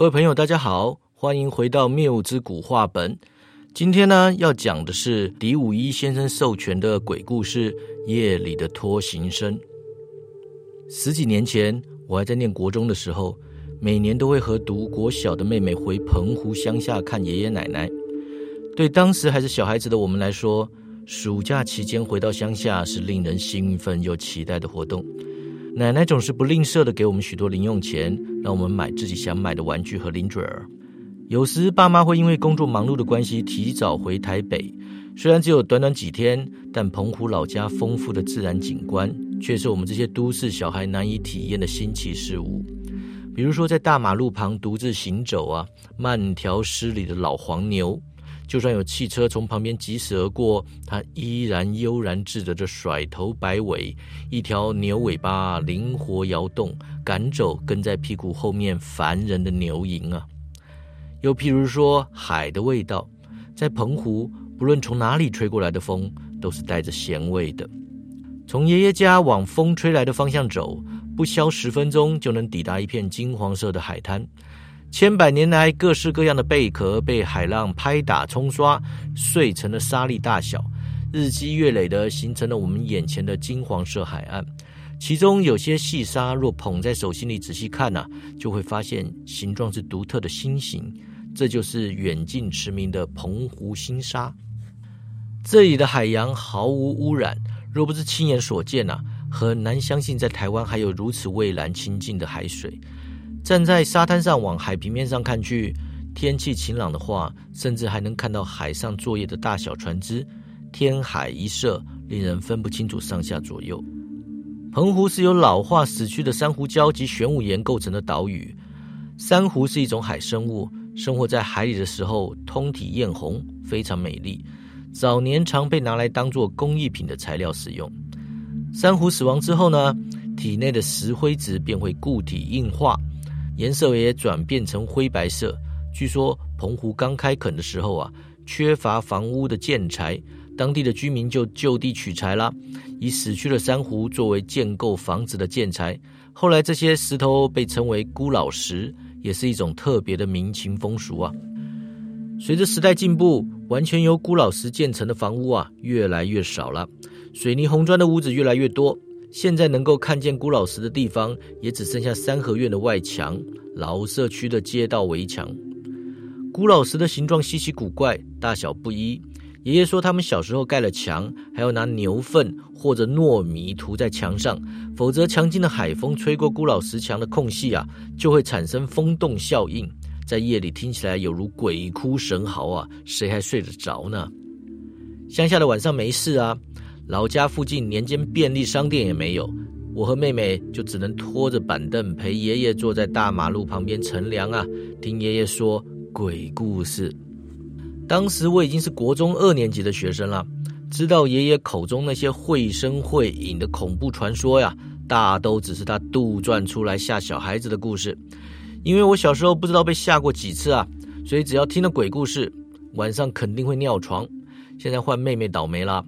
各位朋友，大家好，欢迎回到谬之古话本。今天呢，要讲的是狄武一先生授权的鬼故事《夜里的拖行声》。十几年前，我还在念国中的时候，每年都会和读国小的妹妹回澎湖乡下看爷爷奶奶。对当时还是小孩子的我们来说，暑假期间回到乡下是令人兴奋又期待的活动。奶奶总是不吝啬的给我们许多零用钱，让我们买自己想买的玩具和零嘴儿。有时爸妈会因为工作忙碌的关系提早回台北，虽然只有短短几天，但澎湖老家丰富的自然景观却是我们这些都市小孩难以体验的新奇事物。比如说，在大马路旁独自行走啊，慢条斯理的老黄牛，就算有汽车从旁边疾驶而过，它依然悠然自得着甩头摆尾，一条牛尾巴灵活摇动，赶走跟在屁股后面烦人的牛蝇啊。又譬如说，海的味道，在澎湖，不论从哪里吹过来的风，都是带着咸味的。从爷爷家往风吹来的方向走，不消十分钟就能抵达一片金黄色的海滩。千百年来，各式各样的贝壳被海浪拍打冲刷，碎成了沙粒大小，日积月累的形成了我们眼前的金黄色海岸。其中有些细沙，若捧在手心里仔细看呐，就会发现形状是独特的心形。这就是远近驰名的澎湖新沙。这里的海洋毫无污染，若不是亲眼所见呐，很难相信在台湾还有如此蔚蓝清净的海水。站在沙滩上往海平面上看去，天气晴朗的话，甚至还能看到海上作业的大小船只，天海一色，令人分不清楚上下左右。澎湖是由老化死去的珊瑚礁及玄武岩构成的岛屿。珊瑚是一种海生物。生活在海里的时候，通体艳红，非常美丽。早年常被拿来当做工艺品的材料使用。珊瑚死亡之后呢，体内的石灰质便会固体硬化，颜色也转变成灰白色。据说澎湖刚开垦的时候啊，缺乏房屋的建材，当地的居民就就地取材啦，以死去的珊瑚作为建构房子的建材。后来这些石头被称为孤老石。也是一种特别的民情风俗啊。随着时代进步，完全由孤老石建成的房屋啊越来越少了，水泥红砖的屋子越来越多。现在能够看见古老石的地方，也只剩下三合院的外墙、老社区的街道围墙。古老石的形状稀奇古怪，大小不一。爷爷说，他们小时候盖了墙，还要拿牛粪或者糯米涂在墙上，否则强劲的海风吹过孤老石墙的空隙啊，就会产生风洞效应，在夜里听起来有如鬼哭神嚎啊，谁还睡得着呢？乡下的晚上没事啊，老家附近连间便利商店也没有，我和妹妹就只能拖着板凳陪爷爷坐在大马路旁边乘凉啊，听爷爷说鬼故事。当时我已经是国中二年级的学生了，知道爷爷口中那些绘声绘影的恐怖传说呀，大都只是他杜撰出来吓小孩子的故事。因为我小时候不知道被吓过几次啊，所以只要听了鬼故事，晚上肯定会尿床。现在换妹妹倒霉了，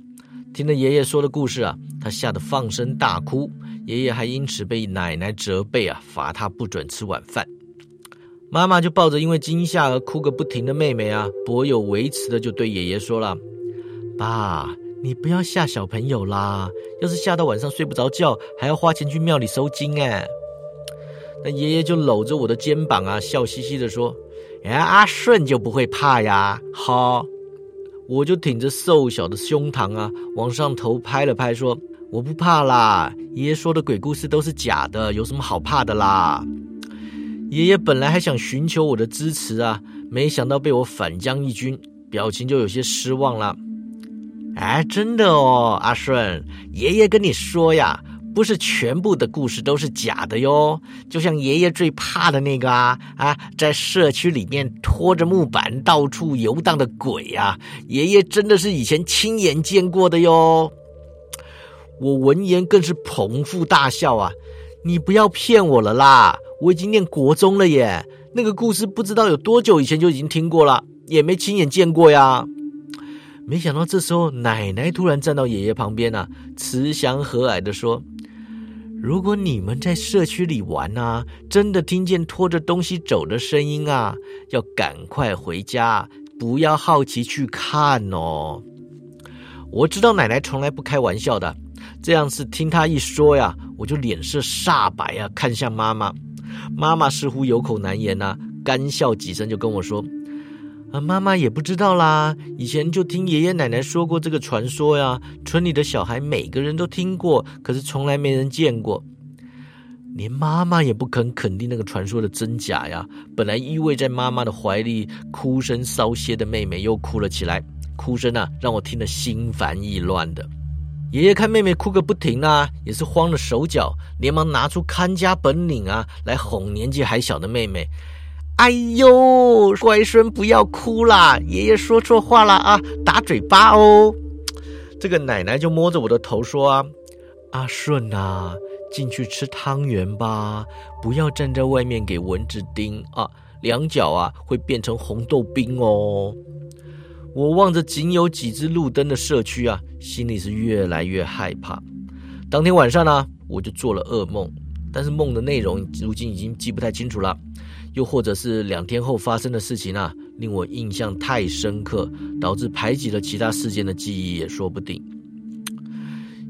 听了爷爷说的故事啊，他吓得放声大哭，爷爷还因此被奶奶责备啊，罚他不准吃晚饭。妈妈就抱着因为惊吓而哭个不停的妹妹啊，颇有维持的就对爷爷说了：“爸，你不要吓小朋友啦，要是吓到晚上睡不着觉，还要花钱去庙里收金哎。”那爷爷就搂着我的肩膀啊，笑嘻嘻的说：“哎，阿顺就不会怕呀。”好，我就挺着瘦小的胸膛啊，往上头拍了拍，说：“我不怕啦，爷爷说的鬼故事都是假的，有什么好怕的啦？”爷爷本来还想寻求我的支持啊，没想到被我反将一军，表情就有些失望了。哎，真的哦，阿顺，爷爷跟你说呀，不是全部的故事都是假的哟。就像爷爷最怕的那个啊啊，在社区里面拖着木板到处游荡的鬼呀，爷爷真的是以前亲眼见过的哟。我闻言更是捧腹大笑啊！你不要骗我了啦！我已经念国中了耶，那个故事不知道有多久以前就已经听过了，也没亲眼见过呀。没想到这时候奶奶突然站到爷爷旁边啊，慈祥和蔼的说：“如果你们在社区里玩啊，真的听见拖着东西走的声音啊，要赶快回家，不要好奇去看哦。我知道奶奶从来不开玩笑的，这样是听她一说呀，我就脸色煞白啊，看向妈妈。妈妈似乎有口难言呐，干笑几声就跟我说：“啊，妈妈也不知道啦，以前就听爷爷奶奶说过这个传说呀，村里的小孩每个人都听过，可是从来没人见过。”连妈妈也不肯肯定那个传说的真假呀！本来依偎在妈妈的怀里，哭声稍歇的妹妹又哭了起来，哭声啊，让我听得心烦意乱的。爷爷看妹妹哭个不停啊，也是慌了手脚，连忙拿出看家本领啊，来哄年纪还小的妹妹。哎呦，乖孙不要哭啦，爷爷说错话了啊，打嘴巴哦。这个奶奶就摸着我的头说啊，阿顺啊。进去吃汤圆吧，不要站在外面给蚊子叮啊！两脚啊会变成红豆冰哦。我望着仅有几只路灯的社区啊，心里是越来越害怕。当天晚上呢，我就做了噩梦，但是梦的内容如今已经记不太清楚了，又或者是两天后发生的事情啊，令我印象太深刻，导致排挤了其他事件的记忆也说不定。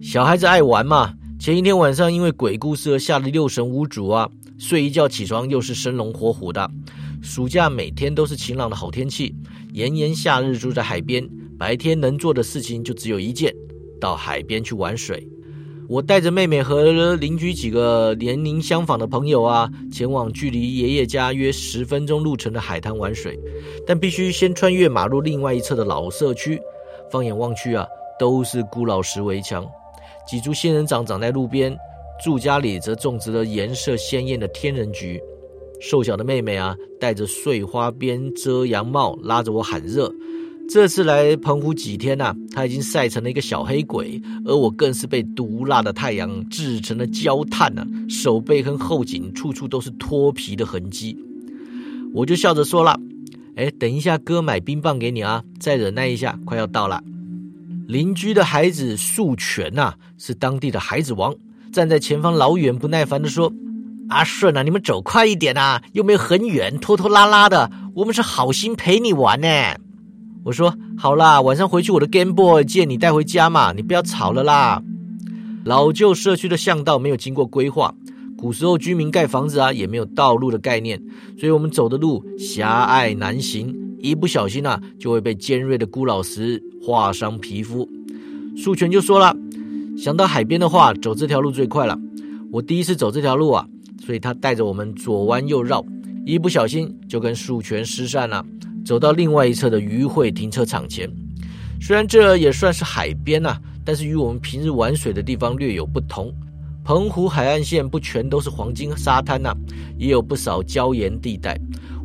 小孩子爱玩嘛。前一天晚上，因为鬼故事而吓得六神无主啊！睡一觉起床又是生龙活虎的。暑假每天都是晴朗的好天气，炎炎夏日住在海边，白天能做的事情就只有一件：到海边去玩水。我带着妹妹和邻居几个年龄相仿的朋友啊，前往距离爷爷家约十分钟路程的海滩玩水，但必须先穿越马路另外一侧的老社区。放眼望去啊，都是孤老石围墙。几株仙人掌长在路边，住家里则种植了颜色鲜艳的天人菊。瘦小的妹妹啊，戴着碎花边遮阳帽，拉着我喊热。这次来澎湖几天呐，他已经晒成了一个小黑鬼，而我更是被毒辣的太阳制成了焦炭呐，手背和后颈处处都是脱皮的痕迹。我就笑着说了：“哎，等一下哥买冰棒给你啊，再忍耐一下，快要到了。”邻居的孩子树全呐，是当地的孩子王，站在前方老远不耐烦的说：“阿顺啊，你们走快一点啊，又没有很远，拖拖拉拉的，我们是好心陪你玩呢。”我说：“好啦，晚上回去我的 Game Boy 借你带回家嘛，你不要吵了啦。”老旧社区的巷道没有经过规划，古时候居民盖房子啊，也没有道路的概念，所以我们走的路狭隘难行。一不小心啊，就会被尖锐的孤老石划伤皮肤。树泉就说了，想到海边的话，走这条路最快了。我第一次走这条路啊，所以他带着我们左弯右绕，一不小心就跟树泉失散了，走到另外一侧的渔会停车场前。虽然这也算是海边呐，但是与我们平日玩水的地方略有不同。澎湖海岸线不全都是黄金沙滩呐，也有不少礁岩地带。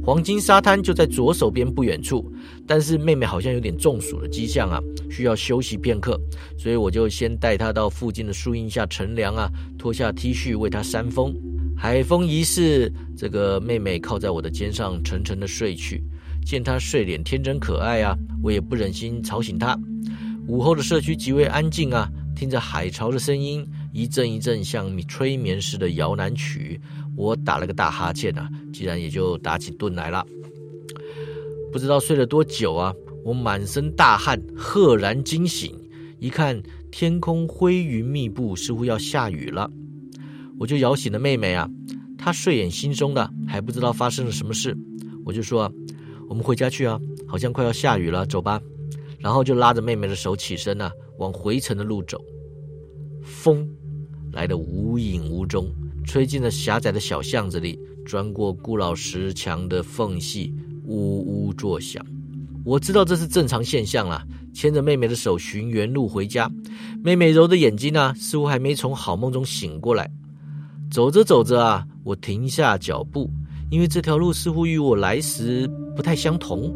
黄金沙滩就在左手边不远处，但是妹妹好像有点中暑的迹象啊，需要休息片刻，所以我就先带她到附近的树荫下乘凉啊，脱下 T 恤为她扇风。海风一逝，这个妹妹靠在我的肩上沉沉的睡去。见他睡脸天真可爱啊，我也不忍心吵醒他。午后的社区极为安静啊，听着海潮的声音，一阵一阵像催眠似的摇篮曲。我打了个大哈欠啊，竟然也就打起盹来了。不知道睡了多久啊，我满身大汗，赫然惊醒，一看天空灰云密布，似乎要下雨了。我就摇醒了妹妹啊，她睡眼惺忪的，还不知道发生了什么事。我就说：“我们回家去啊，好像快要下雨了，走吧。”然后就拉着妹妹的手起身啊，往回程的路走。风来得无影无踪。吹进了狭窄的小巷子里，钻过古老石墙的缝隙，呜呜作响。我知道这是正常现象了，牵着妹妹的手寻原路回家。妹妹揉着眼睛呢，似乎还没从好梦中醒过来。走着走着啊，我停下脚步，因为这条路似乎与我来时不太相同。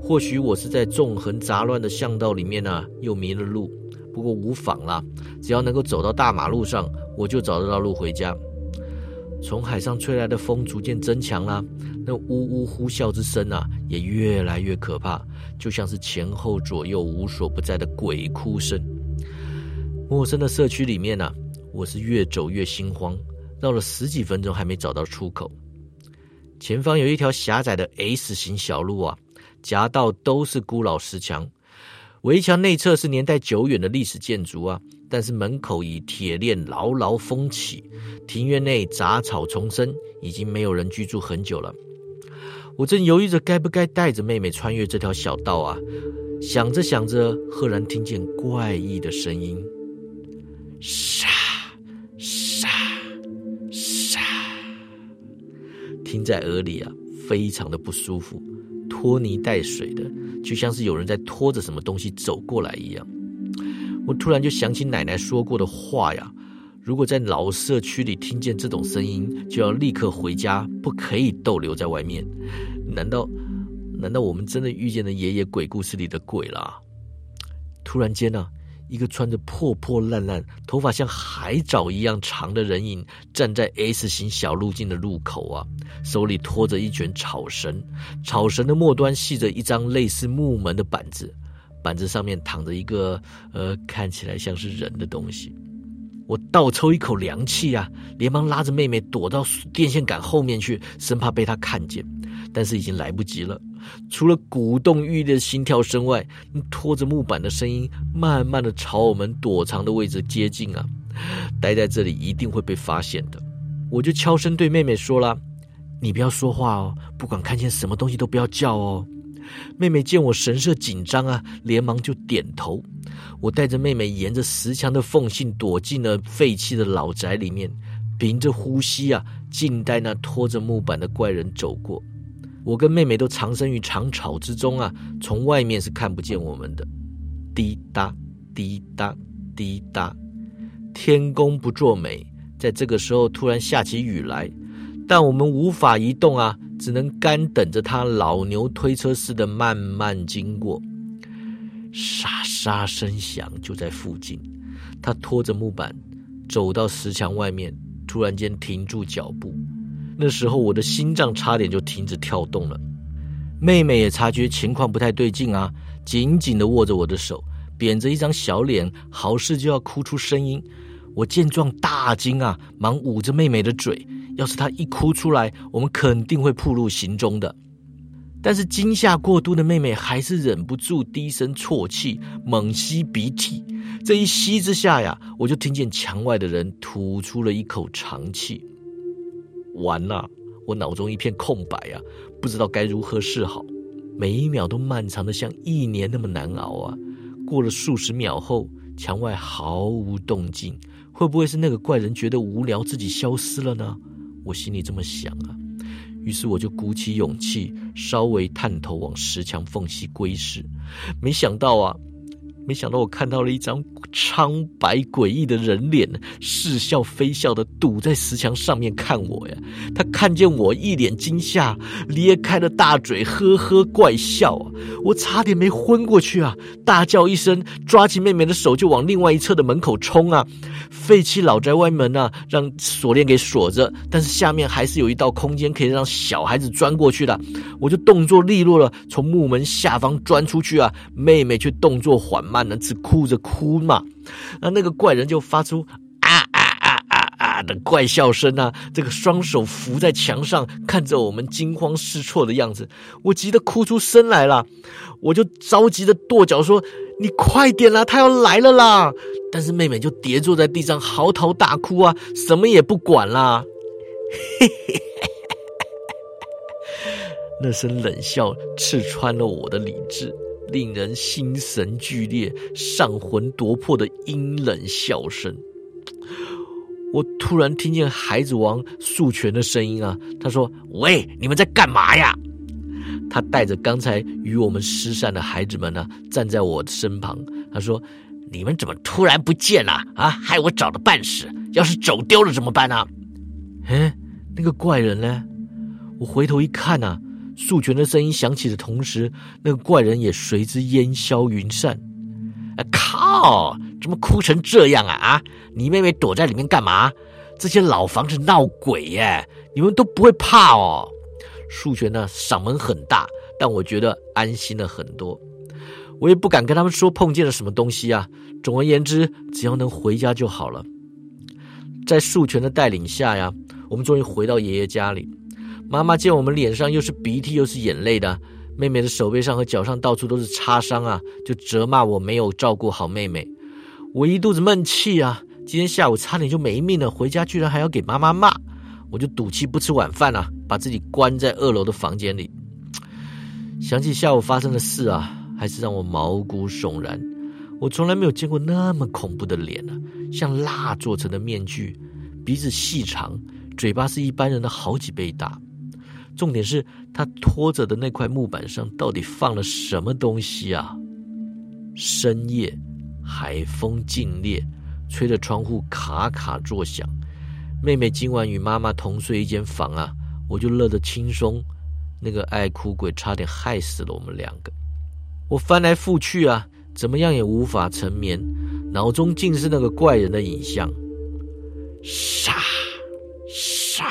或许我是在纵横杂乱的巷道里面呢，又迷了路。不过无妨啦，只要能够走到大马路上，我就找得到路回家。从海上吹来的风逐渐增强了，那呜呜呼啸之声啊，也越来越可怕，就像是前后左右无所不在的鬼哭声。陌生的社区里面呢，我是越走越心慌，绕了十几分钟还没找到出口。前方有一条狭窄的 S 型小路啊，夹道都是孤老石墙，围墙内侧是年代久远的历史建筑啊，但是门口以铁链牢牢封起，庭院内杂草丛生，已经没有人居住很久了。我正犹豫着该不该带着妹妹穿越这条小道啊，想着想着，赫然听见怪异的声音，沙听在耳里啊，非常的不舒服，拖泥带水的，就像是有人在拖着什么东西走过来一样。我突然就想起奶奶说过的话呀：如果在老社区里听见这种声音，就要立刻回家，不可以逗留在外面。难道，难道我们真的遇见了爷爷鬼故事里的鬼啦？突然间呢？一个穿着破破烂烂、头发像海藻一样长的人影，站在 S 型小路径的路口啊，手里拖着一卷草绳，草绳的末端系着一张类似木门的板子，板子上面躺着一个呃，看起来像是人的东西。我倒抽一口凉气啊，连忙拉着妹妹躲到电线杆后面去，生怕被他看见，但是已经来不及了。除了鼓动欲的心跳声外，拖着木板的声音慢慢的朝我们躲藏的位置接近啊！待在这里一定会被发现的。我就悄声对妹妹说了：“你不要说话哦，不管看见什么东西都不要叫哦。”妹妹见我神色紧张啊，连忙就点头。我带着妹妹沿着石墙的缝隙躲进了废弃的老宅里面，屏着呼吸啊，静待那拖着木板的怪人走过。我跟妹妹都藏身于长草之中啊，从外面是看不见我们的。滴答滴答滴答，天公不作美，在这个时候突然下起雨来，但我们无法移动啊，只能干等着他老牛推车似的慢慢经过。沙沙声响就在附近，他拖着木板走到石墙外面，突然间停住脚步。那时候我的心脏差点就停止跳动了，妹妹也察觉情况不太对劲啊，紧紧的握着我的手，扁着一张小脸，好似就要哭出声音。我见状大惊啊，忙捂着妹妹的嘴，要是她一哭出来，我们肯定会暴露行踪的。但是惊吓过度的妹妹还是忍不住低声啜泣，猛吸鼻涕。这一吸之下呀，我就听见墙外的人吐出了一口长气。完了，我脑中一片空白啊，不知道该如何是好。每一秒都漫长的像一年那么难熬啊！过了数十秒后，墙外毫无动静，会不会是那个怪人觉得无聊，自己消失了呢？我心里这么想啊。于是我就鼓起勇气，稍微探头往石墙缝隙窥视，没想到啊。没想到我看到了一张苍白诡异的人脸，似笑非笑的堵在石墙上面看我呀。他看见我一脸惊吓，咧开了大嘴，呵呵怪笑啊。我差点没昏过去啊！大叫一声，抓起妹妹的手就往另外一侧的门口冲啊。废弃老宅外门啊，让锁链给锁着，但是下面还是有一道空间可以让小孩子钻过去的。我就动作利落了，从木门下方钻出去啊。妹妹却动作缓慢的，只哭着哭嘛。那那个怪人就发出啊啊啊啊啊的怪笑声啊，这个双手扶在墙上，看着我们惊慌失措的样子，我急得哭出声来了。我就着急的跺脚说：“你快点啦，他要来了啦！”但是妹妹就跌坐在地上嚎啕大哭啊，什么也不管啦。那声冷笑刺穿了我的理智，令人心神俱裂、丧魂夺魄的阴冷笑声。我突然听见孩子王素泉的声音啊，他说：“喂，你们在干嘛呀？”他带着刚才与我们失散的孩子们呢，站在我的身旁。他说：“你们怎么突然不见了啊？害我找了半死。要是走丢了怎么办呢？”哎，那个怪人呢？我回头一看呐，树泉的声音响起的同时，那个怪人也随之烟消云散。啊靠！怎么哭成这样啊？啊！你妹妹躲在里面干嘛？这些老房子闹鬼耶！你们都不会怕哦？数学呢，嗓门很大，但我觉得安心了很多。我也不敢跟他们说碰见了什么东西啊。总而言之，只要能回家就好了。在树泉的带领下呀，我们终于回到爷爷家里。妈妈见我们脸上又是鼻涕又是眼泪的，妹妹的手背上和脚上到处都是擦伤啊，就责骂我没有照顾好妹妹。我一肚子闷气啊，今天下午差点就没命了，回家居然还要给妈妈骂，我就赌气不吃晚饭啊，把自己关在二楼的房间里。想起下午发生的事啊，还是让我毛骨悚然。我从来没有见过那么恐怖的脸啊，像蜡做成的面具，鼻子细长，嘴巴是一般人的好几倍大。重点是他拖着的那块木板上到底放了什么东西啊？深夜，海风劲冽，吹着窗户咔咔作响。妹妹今晚与妈妈同睡一间房啊，我就乐得轻松。那个爱哭鬼差点害死了我们两个。我翻来覆去啊。怎么样也无法成眠，脑中尽是那个怪人的影像。杀，杀，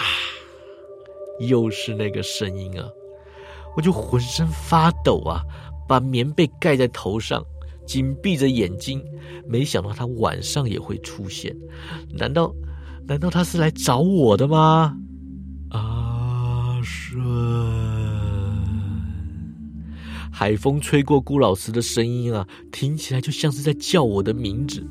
又是那个声音啊！我就浑身发抖啊，把棉被盖在头上，紧闭着眼睛。没想到他晚上也会出现，难道难道他是来找我的吗？阿顺。海风吹过顾老师的声音啊，听起来就像是在叫我的名字，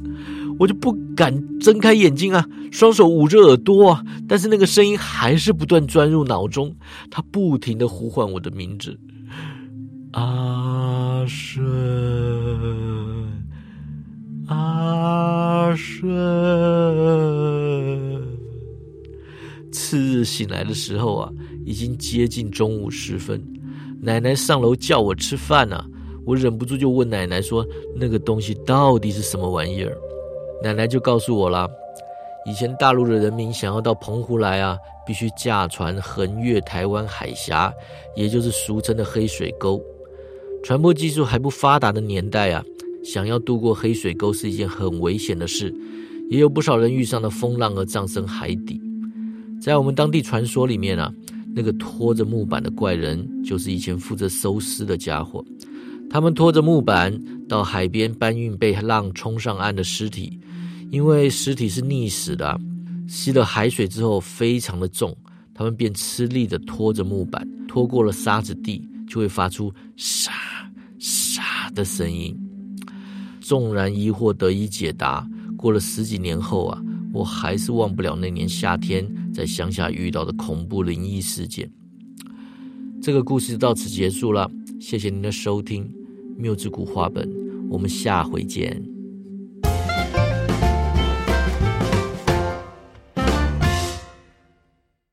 我就不敢睁开眼睛啊，双手捂着耳朵啊，但是那个声音还是不断钻入脑中，他不停的呼唤我的名字，阿顺，阿顺。次日醒来的时候啊，已经接近中午时分。奶奶上楼叫我吃饭呢，我忍不住就问奶奶说：“那个东西到底是什么玩意儿？”奶奶就告诉我了：以前大陆的人民想要到澎湖来啊，必须驾船横越台湾海峡，也就是俗称的黑水沟。船舶技术还不发达的年代啊，想要渡过黑水沟是一件很危险的事，也有不少人遇上了风浪而葬身海底。在我们当地传说里面啊。那个拖着木板的怪人，就是以前负责收尸的家伙。他们拖着木板到海边搬运被浪冲上岸的尸体，因为尸体是溺死的，吸了海水之后非常的重，他们便吃力的拖着木板，拖过了沙子地，就会发出沙沙的声音。纵然疑惑得以解答，过了十几年后啊。我还是忘不了那年夏天在乡下遇到的恐怖灵异事件。这个故事到此结束了，谢谢您的收听，《谬之谷花本》，我们下回见。